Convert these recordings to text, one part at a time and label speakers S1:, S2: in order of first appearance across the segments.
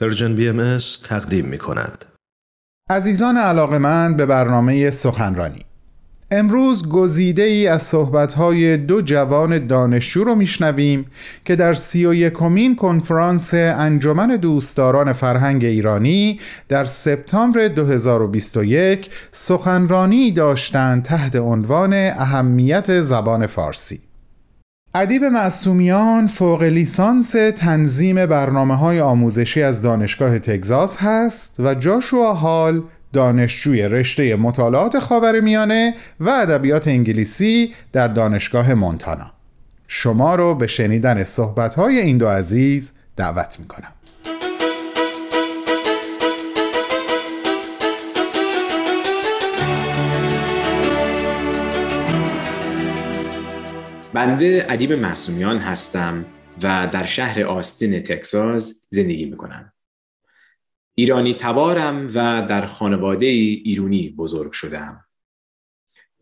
S1: Persian BMS تقدیم می کند.
S2: عزیزان علاقمند به برنامه سخنرانی امروز گزیده ای از صحبتهای دو جوان دانشجو رو میشنویم که در سی و یکمین کنفرانس انجمن دوستداران فرهنگ ایرانی در سپتامبر 2021 سخنرانی داشتند تحت عنوان اهمیت زبان فارسی ادیب معصومیان فوق لیسانس تنظیم برنامه های آموزشی از دانشگاه تگزاس هست و جاشوا هال دانشجوی رشته مطالعات خاورمیانه و ادبیات انگلیسی در دانشگاه مونتانا. شما رو به شنیدن صحبت‌های این دو عزیز دعوت می‌کنم.
S3: بنده ادیب معصومیان هستم و در شهر آستین تکساس زندگی می‌کنم. ایرانی تبارم و در خانواده ایرونی بزرگ شدم.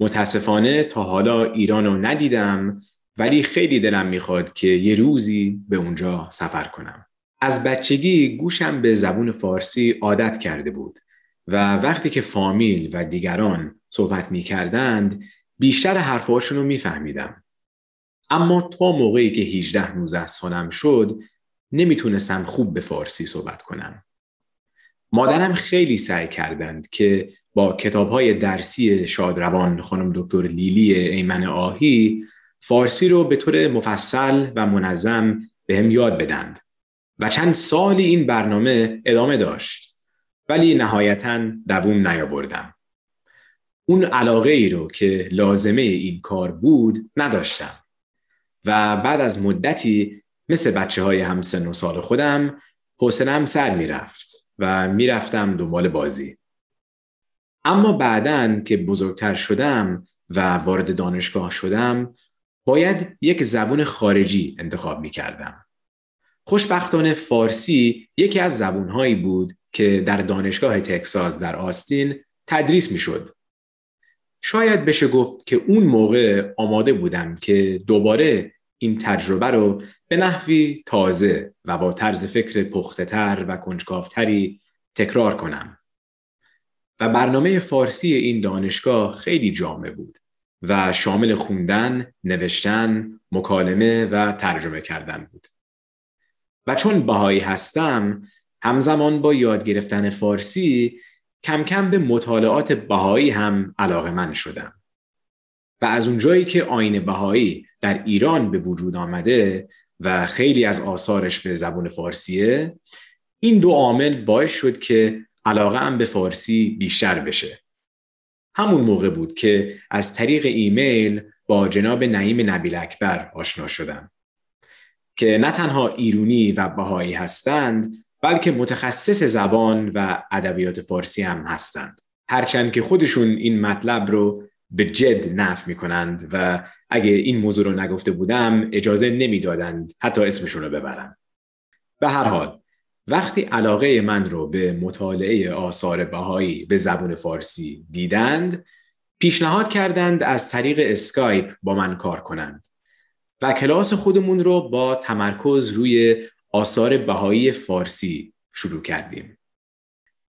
S3: متاسفانه تا حالا ایران رو ندیدم ولی خیلی دلم می‌خواد که یه روزی به اونجا سفر کنم. از بچگی گوشم به زبون فارسی عادت کرده بود و وقتی که فامیل و دیگران صحبت می‌کردند بیشتر حرفاشون رو میفهمیدم. اما تا موقعی که 18 19 سالم شد نمی‌تونستم خوب به فارسی صحبت کنم. مادرم خیلی سعی کردند که با کتاب های درسی شادروان خانم دکتر لیلی ایمن آهی فارسی رو به طور مفصل و منظم به هم یاد بدند و چند سالی این برنامه ادامه داشت. ولی نهایتا دووم نیاوردم. اون علاقه ای رو که لازمه این کار بود نداشتم. و بعد از مدتی مثل بچه های همسن و سال خودم حوصلم سر می‌رفت و می‌رفتم دنبال بازی اما بعدا که بزرگتر شدم و وارد دانشگاه شدم باید یک زبون خارجی انتخاب می کردم. خوشبختانه فارسی یکی از زبونهایی بود که در دانشگاه تکساس در آستین تدریس می شد. شاید بشه گفت که اون موقع آماده بودم که دوباره این تجربه رو به نحوی تازه و با طرز فکر پختهتر و کنجکافتری تکرار کنم. و برنامه فارسی این دانشگاه خیلی جامع بود و شامل خوندن، نوشتن، مکالمه و ترجمه کردن بود. و چون بهایی هستم همزمان با یاد گرفتن فارسی کم کم به مطالعات بهایی هم علاقه من شدم. و از اونجایی که آین بهایی در ایران به وجود آمده و خیلی از آثارش به زبان فارسیه این دو عامل باعث شد که علاقه هم به فارسی بیشتر بشه. همون موقع بود که از طریق ایمیل با جناب نعیم نبیل اکبر آشنا شدم که نه تنها ایرونی و بهایی هستند بلکه متخصص زبان و ادبیات فارسی هم هستند. هرچند که خودشون این مطلب رو به جد نف می‌کنند و اگه این موضوع رو نگفته بودم اجازه نمی‌دادند حتی اسمشون رو ببرم به هر حال وقتی علاقه من رو به مطالعه آثار بهایی به زبون فارسی دیدند پیشنهاد کردند از طریق اسکایپ با من کار کنند و کلاس خودمون رو با تمرکز روی آثار بهایی فارسی شروع کردیم.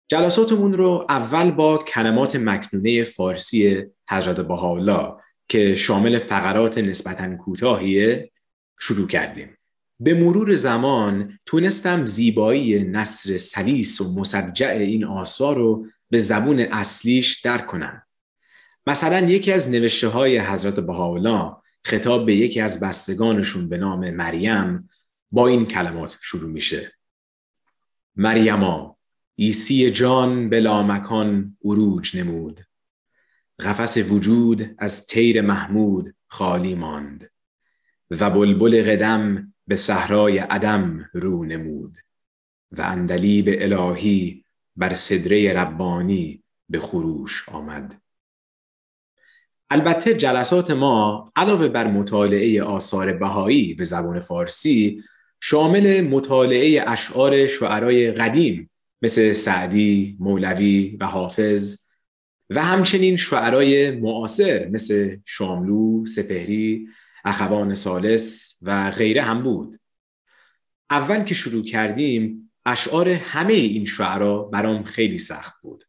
S3: جلساتمون رو اول با کلمات مکنونه فارسی حضرت بهاءالله که شامل فقرات نسبتا کوتاهیه شروع کردیم. به مرور زمان تونستم زیبایی نصر سلیس و مسجع این آثار رو به زبون اصلیش درک کنم. مثلا یکی از نوشته های حضرت بهاءالله خطاب به یکی از بستگانشون به نام مریم با این کلمات شروع میشه. مریما ایسی جان بلا مکان اروج نمود. قفس وجود از تیر محمود خالی ماند و بلبل قدم به صحرای عدم رو نمود و اندلیب الهی بر صدره ربانی به خروش آمد. البته جلسات ما علاوه بر مطالعه آثار بهایی به زبان فارسی شامل مطالعه اشعار شعرای قدیم مثل سعدی، مولوی و حافظ و همچنین شعرای معاصر مثل شاملو، سپهری، اخوان سالس و غیره هم بود. اول که شروع کردیم اشعار همه این شعرا برام خیلی سخت بود.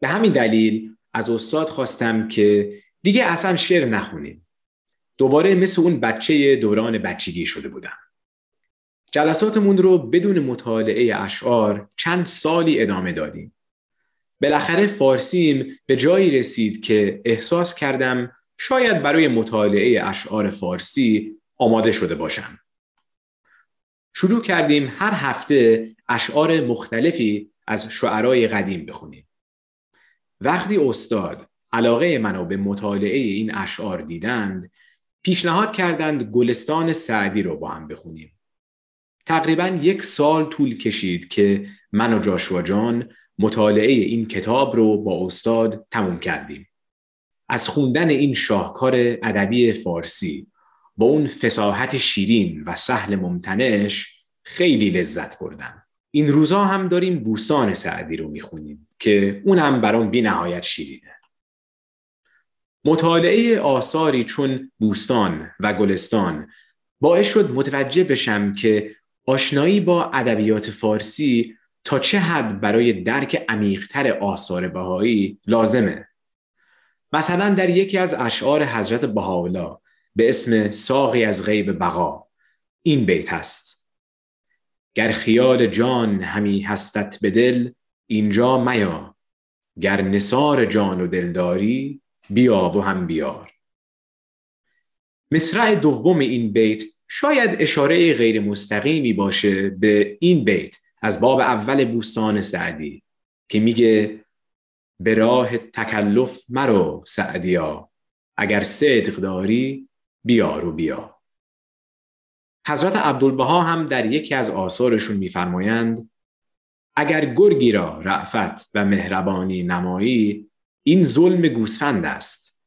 S3: به همین دلیل از استاد خواستم که دیگه اصلا شعر نخونیم. دوباره مثل اون بچه دوران بچگی شده بودم. جلساتمون رو بدون مطالعه اشعار چند سالی ادامه دادیم. بالاخره فارسیم به جایی رسید که احساس کردم شاید برای مطالعه اشعار فارسی آماده شده باشم. شروع کردیم هر هفته اشعار مختلفی از شعرای قدیم بخونیم. وقتی استاد علاقه منو به مطالعه این اشعار دیدند پیشنهاد کردند گلستان سعدی رو با هم بخونیم. تقریبا یک سال طول کشید که من و جاشوا جان مطالعه این کتاب رو با استاد تموم کردیم. از خوندن این شاهکار ادبی فارسی با اون فساحت شیرین و سهل ممتنش خیلی لذت بردم. این روزا هم داریم بوستان سعدی رو می‌خونیم که اونم برام بی نهایت شیرینه. مطالعه آثاری چون بوستان و گلستان باعث شد متوجه بشم که آشنایی با ادبیات فارسی تا چه حد برای درک عمیقتر آثار بهایی لازمه؟ مثلا در یکی از اشعار حضرت بهاءالله به اسم ساقی از غیب بقا این بیت هست. گر خیال جان همی هستت به دل اینجا میا. گر نصار جان و دلداری بیا و هم بیار. مصرع دوم این بیت شاید اشاره غیر مستقیمی باشه به این بیت از باب اول بوستان سعدی که میگه به راه تکلف مرو سعدیا اگر صدق داری بیار و بیا. حضرت عبدالبها هم در یکی از آثارشون میفرمایند اگر گرگی را رعفت و مهربانی نمایی این ظلم گوسفند است.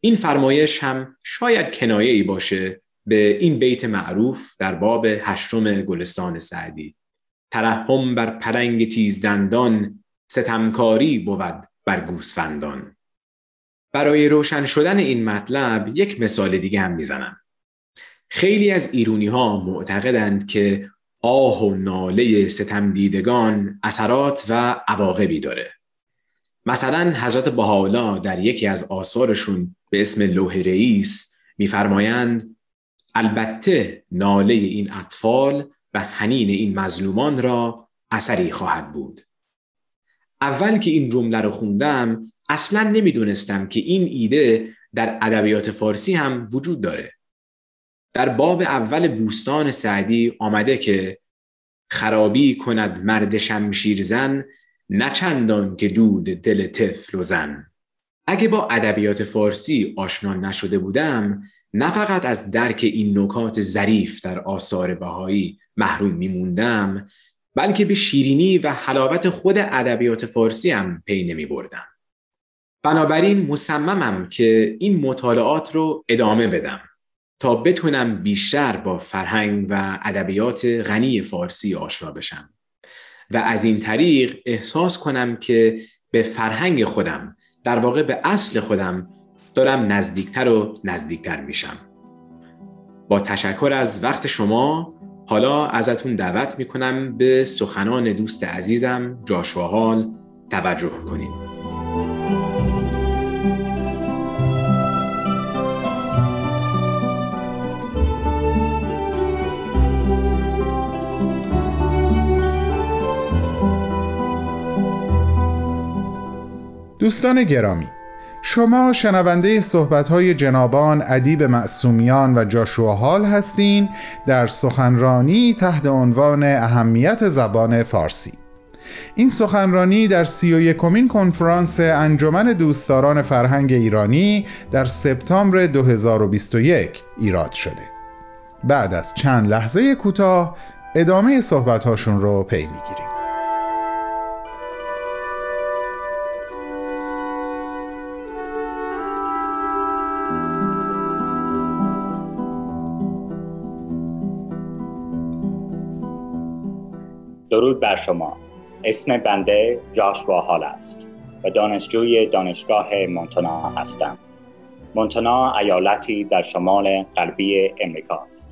S3: این فرمایش هم شاید کنایه ای باشه به این بیت معروف در باب هشتم گلستان سعدی. ترحم بر پرنگ تیزدندان ستمکاری بود بر گوسفندان. برای روشن شدن این مطلب یک مثال دیگه هم می‌زنم. خیلی از ایرونی ها معتقدند که آه و ناله ستم دیدگان اثرات و عواقبی داره. مثلا حضرت بهاولا در یکی از آثارشون به اسم لوح رئیس میفرمایند البته ناله این اطفال و حنین این مظلومان را اثری خواهد بود. اول که این جمله رو خوندم اصلا نمی‌دونستم که این ایده در ادبیات فارسی هم وجود داره. در باب اول بوستان سعدی آمده که خرابی کند مرد شمشیر زن نه چندان که دود دل طفل و زن. اگه با ادبیات فارسی آشنا نشده بودم نه فقط از درک این نکات ظریف در آثار بهایی محروم میموندم بلکه به شیرینی و حلاوت خود ادبیات فارسی هم پی نمی بردم. بنابراین مصممم که این مطالعات رو ادامه بدم تا بتونم بیشتر با فرهنگ و ادبیات غنی فارسی آشنا بشم و از این طریق احساس کنم که به فرهنگ خودم در واقع به اصل خودم دارم نزدیکتر و نزدیکتر میشم. با تشکر از وقت شما حالا ازتون دعوت می‌کنم به سخنان دوست عزیزم جاشوا توجه کنید.
S2: دوستان گرامی شما شنونده صحبت‌های جنابان ادیب معصومیان و جاشوا حال هستین در سخنرانی تحت عنوان اهمیت زبان فارسی. این سخنرانی در سی و یکمین کنفرانس انجمن دوستداران فرهنگ ایرانی در سپتامبر 2021 ایراد شده. بعد از چند لحظه کوتاه ادامه صحبت‌هاشون رو پی می‌گیریم.
S4: بر شما. اسم بنده جاشوا هال است و دانشجوی دانشگاه مونتانا هستم. مونتانا ایالتی در شمال غربی امریکا است.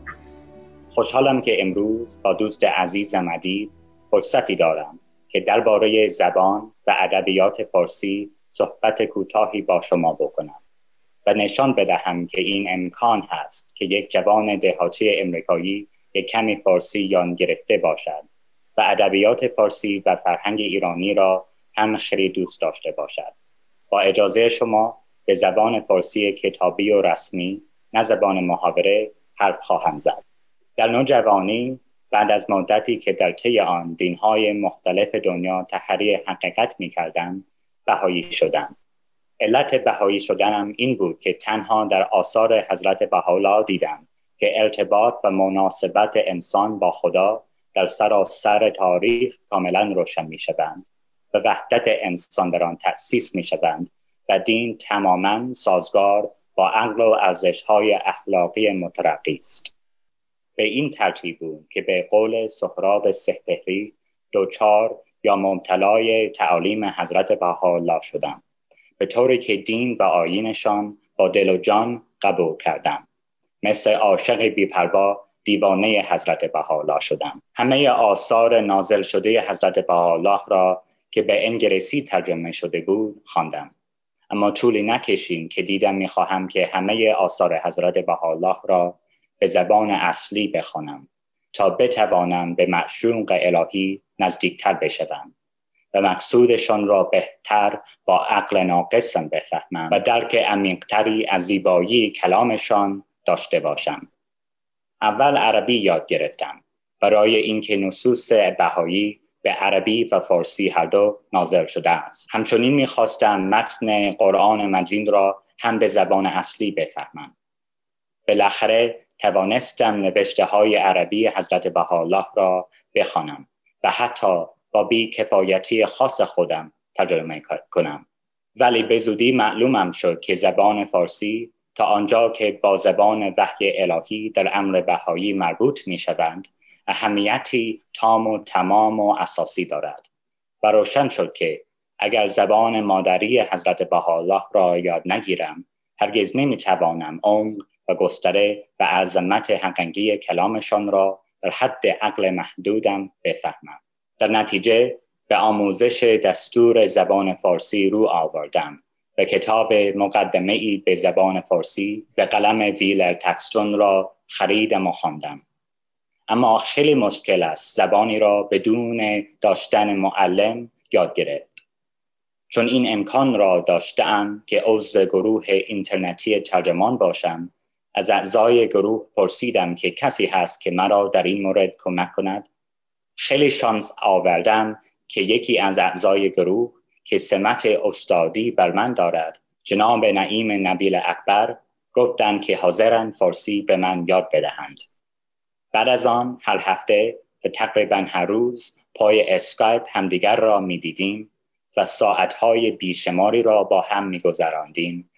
S4: خوشحالم که امروز با دوست عزیزم ادیب فرصتی دارم که درباره زبان و ادبیات فارسی صحبت کوتاهی با شما بکنم و نشان بدهم که این امکان هست که یک جوان دهاتی امریکایی یک کمی فارسی یان گرفته باشد. و ادبیات فارسی و فرهنگ ایرانی را هم خیلی دوست داشته باشد. با اجازه شما به زبان فارسی کتابی و رسمی نه زبان محاوره حرف خواهم زد. در نوجوانی بعد از مدتی که در طی آن دینهای مختلف دنیا تحریه حقیقت می کردم بهایی شدم. علت بهایی شدنم این بود که تنها در آثار حضرت بهاءالله دیدم که ارتباط و مناسبت انسان با خدا در سراسر تاریخ کاملا روشن می شوند و وحدت انسان در آن تأسیس می شوند و دین تماما سازگار با عقل و ارزش های اخلاقی مترقی است. به این ترتیب بود که به قول سهراب سهبهری دوچار یا ممتلای تعالیم حضرت بهاءالله شدم به طوری که دین و آینشان با دل و جان قبول کردم مثل عاشق بیپروا دیوانه حضرت بهاءالله شدم. همه آثار نازل شده حضرت بهاءالله را که به انگلیسی ترجمه شده بود خواندم. اما طولی نکشین که دیدم می‌خواهم که همه آثار حضرت بهاءالله را به زبان اصلی بخوانم تا بتوانم به معشوق الهی نزدیکتر بشوم و مقصودشان را بهتر با عقل ناقصم بفهمم و درک عمیقتری از زیبایی کلامشان داشته باشم. اول عربی یاد گرفتم. برای اینکه نصوص بهایی به عربی و فارسی هر دو ناظر شده است. همچنین می‌خواستم متن قرآن مجید را هم به زبان اصلی بفهمم. بالاخره توانستم نوشته های عربی حضرت بهاءالله را بخوانم و حتی با بی کفایتی خاص خودم ترجمه کنم. ولی به زودی معلومم شد که زبان فارسی تا آنجا که با زبان وحی الهی در امر بهایی مربوط می شوند اهمیتی تام و تمام و اساسی دارد. و روشن شد که اگر زبان مادری حضرت بهاءالله را یاد نگیرم هرگز نمی توانم عمق و گستره و عظمت حقیقی کلامشان را در حد عقل محدودم بفهمم. در نتیجه به آموزش دستور زبان فارسی رو آوردم. و کتاب مقدمه ای به زبان فارسی به قلم ویلر تکستون را خریدم و خواندم. اما خیلی مشکل است زبانی را بدون داشتن معلم یاد گرفت. چون این امکان را داشتم که عضو گروه اینترنتی ترجمان باشم از اعضای گروه پرسیدم که کسی هست که مرا در این مورد کمک کند. خیلی شانس آوردم که یکی از اعضای گروه که سمت استادی بر من دارد. جناب نعیم نبیل اکبر گفتند که حاضرن فارسی به من یاد بدهند. بعد از آن هر هفته به تقریبا هر روز پای اسکایپ همدیگر را می‌دیدیم و ساعتهای بیشماری را با هم میگذراندیم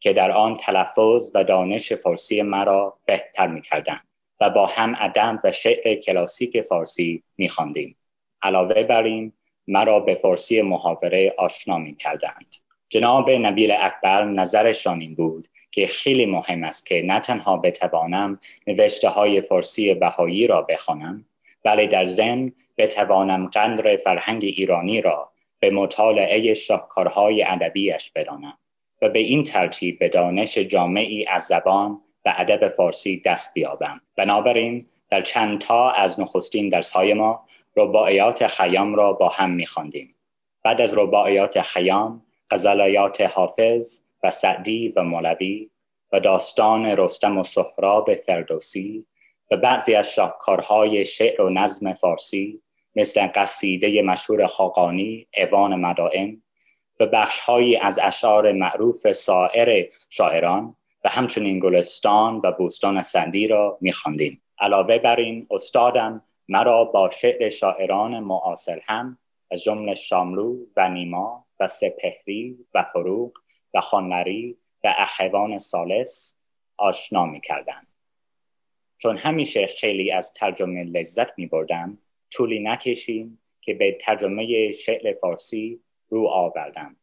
S4: که در آن تلفظ و دانش فارسی مرا بهتر می‌کردند و با هم ادم و شعر کلاسیک فارسی میخواندیم. علاوه بر این مرا به فارسی محاوره آشنا می کردند. جناب نبیل اکبر نظرشان این بود که خیلی مهم است که نه تنها بتوانم نوشته های فارسی بهایی را بخوانم بلکه در ضمن بتوانم قدر فرهنگ ایرانی را به مطالعه شاهکارهای ادبیش بدانم و به این ترتیب به دانش جامعی از زبان و ادب فارسی دست بیابم بنابراین در چند تا از نخستین درسهای ما رباعیات خیام را با هم میخواندیم. بعد از رباعیات خیام غزلیات حافظ و سعدی و مولوی و داستان رستم و سهراب فردوسی و بعضی از شاهکارهای شعر و نظم فارسی مثل قصیده مشهور خاقانی ایوان مدائن و بخشهایی از اشعار معروف سایر شاعران و همچنین گلستان و بوستان سندی را میخواندیم. علاوه بر این استادم مرا با شعر شاعران معاصر هم از جمله شاملو و نیما و سپهری و فروغ و خانری و اخوان سالس آشنا می کردند. چون همیشه خیلی از ترجمه لذت می بردم طولی نکشیم که به ترجمه شعر فارسی رو آوردم.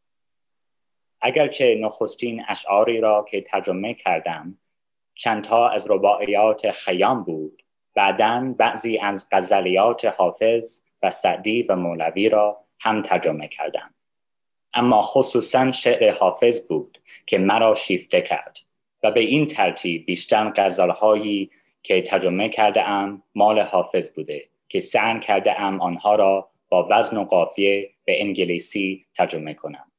S4: اگرچه نخستین اشعاری را که ترجمه کردم چندتا از رباعیات خیام بود بعدا بعضی از غزلیات حافظ و سعدی و مولوی را هم ترجمه کردم اما خصوصا شعر حافظ بود که مرا شیفته کرد و به این ترتیب بیشتر غزلهایی که ترجمه کرده ام مال حافظ بوده که سعی کرده ام آنها را با وزن و قافیه به انگلیسی ترجمه کنم.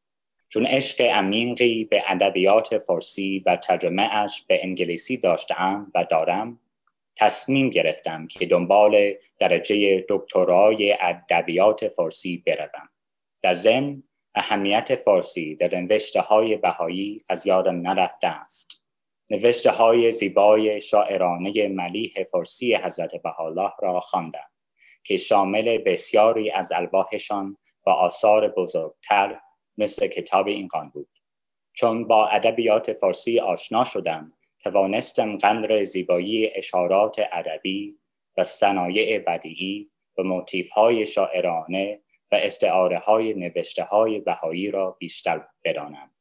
S4: چون عشق عمیقی به ادبیات فارسی و ترجمه اش به انگلیسی داشتم و دارم تصمیم گرفتم که دنبال درجه دکترای ادبیات فارسی بروم. در ضمن اهمیت فارسی در نوشته های بهایی از یادم نرفته است. نوشته های زیبای شاعرانه ملیح فارسی حضرت بهاءالله را خواندم که شامل بسیاری از الواحشان و آثار بزرگتر مثل کتاب اینقان بود. چون با ادبیات فارسی آشنا شدم توانستم قدر زیبایی اشارات ادبی و صنایع بدیعی و موتیف های شاعرانه و استعاره های نوشته های بهایی را بیشتر بدانم.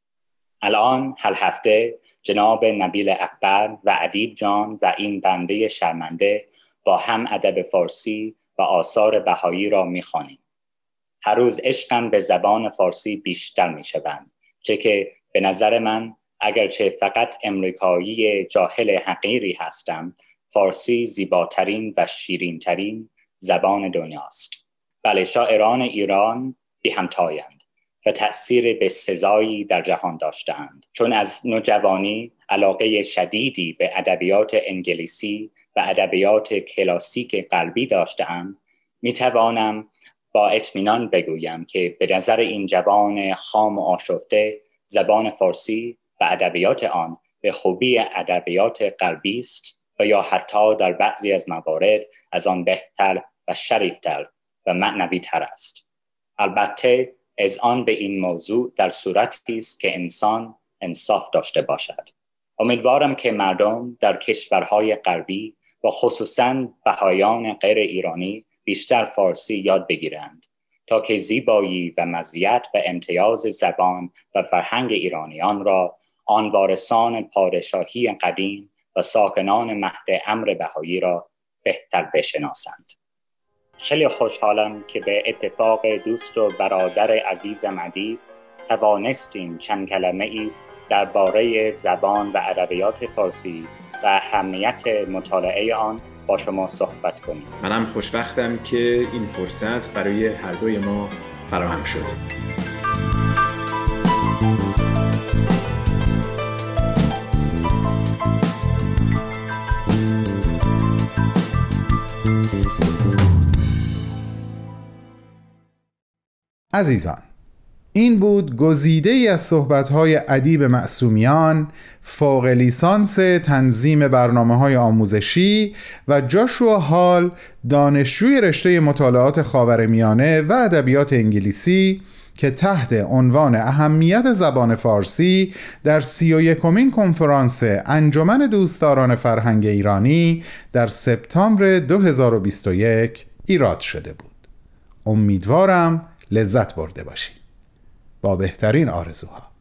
S4: الان هر هفته جناب نبیل اکبر و ادیب جان و این بنده شرمنده با هم ادب فارسی و آثار بهایی را می‌خوانیم. هر روز عشقم به زبان فارسی بیشتر می شوند چه که به نظر من اگرچه فقط امریکایی جاهل حقیری هستم فارسی زیباترین و شیرینترین زبان دنیاست. بله شاعران ایران بی همتایند و تأثیر به سزایی در جهان داشتند چون از نوجوانی علاقه شدیدی به ادبیات انگلیسی و ادبیات کلاسیک قلبی داشتم می توانم با اطمینان بگویم که به نظر این جوان خام و آشفته زبان فارسی و ادبیات آن به خوبی ادبیات غربی است و یا حتی در بعضی از موارد از آن بهتر و شریفتر و معنوی تر است. البته از آن به این موضوع در صورتی است که انسان انصاف داشته باشد. امیدوارم که مردم در کشورهای غربی و خصوصا بهایان غیر ایرانی بیشتر فارسی یاد بگیرند تا که زیبایی و مزیت و امتیاز زبان و فرهنگ ایرانیان را آن وارثان پادشاهی قدیم و ساکنان مهد امر بهایی را بهتر بشناسند. خیلی خوشحالم که به اتفاق دوست و برادر عزیزم ادیب توانستیم چند کلمه ای درباره زبان و ادبیات فارسی و اهمیت مطالعه آن با شما صحبت کنیم.
S3: منم خوشبختم که این فرصت برای هر دوی ما فراهم شد.
S2: عزیزان این بود گزیده ای از صحبت‌های ادیب معصومیان فوق لیسانس تنظیم برنامه های آموزشی و جاشوا هال دانشجوی رشته مطالعات خاورمیانه و ادبیات انگلیسی که تحت عنوان اهمیت زبان فارسی در سی و یکمین کنفرانس انجمن دوستداران فرهنگ ایرانی در سپتامبر 2021 ایراد شده بود. امیدوارم لذت برده باشید با بهترین آرزوها.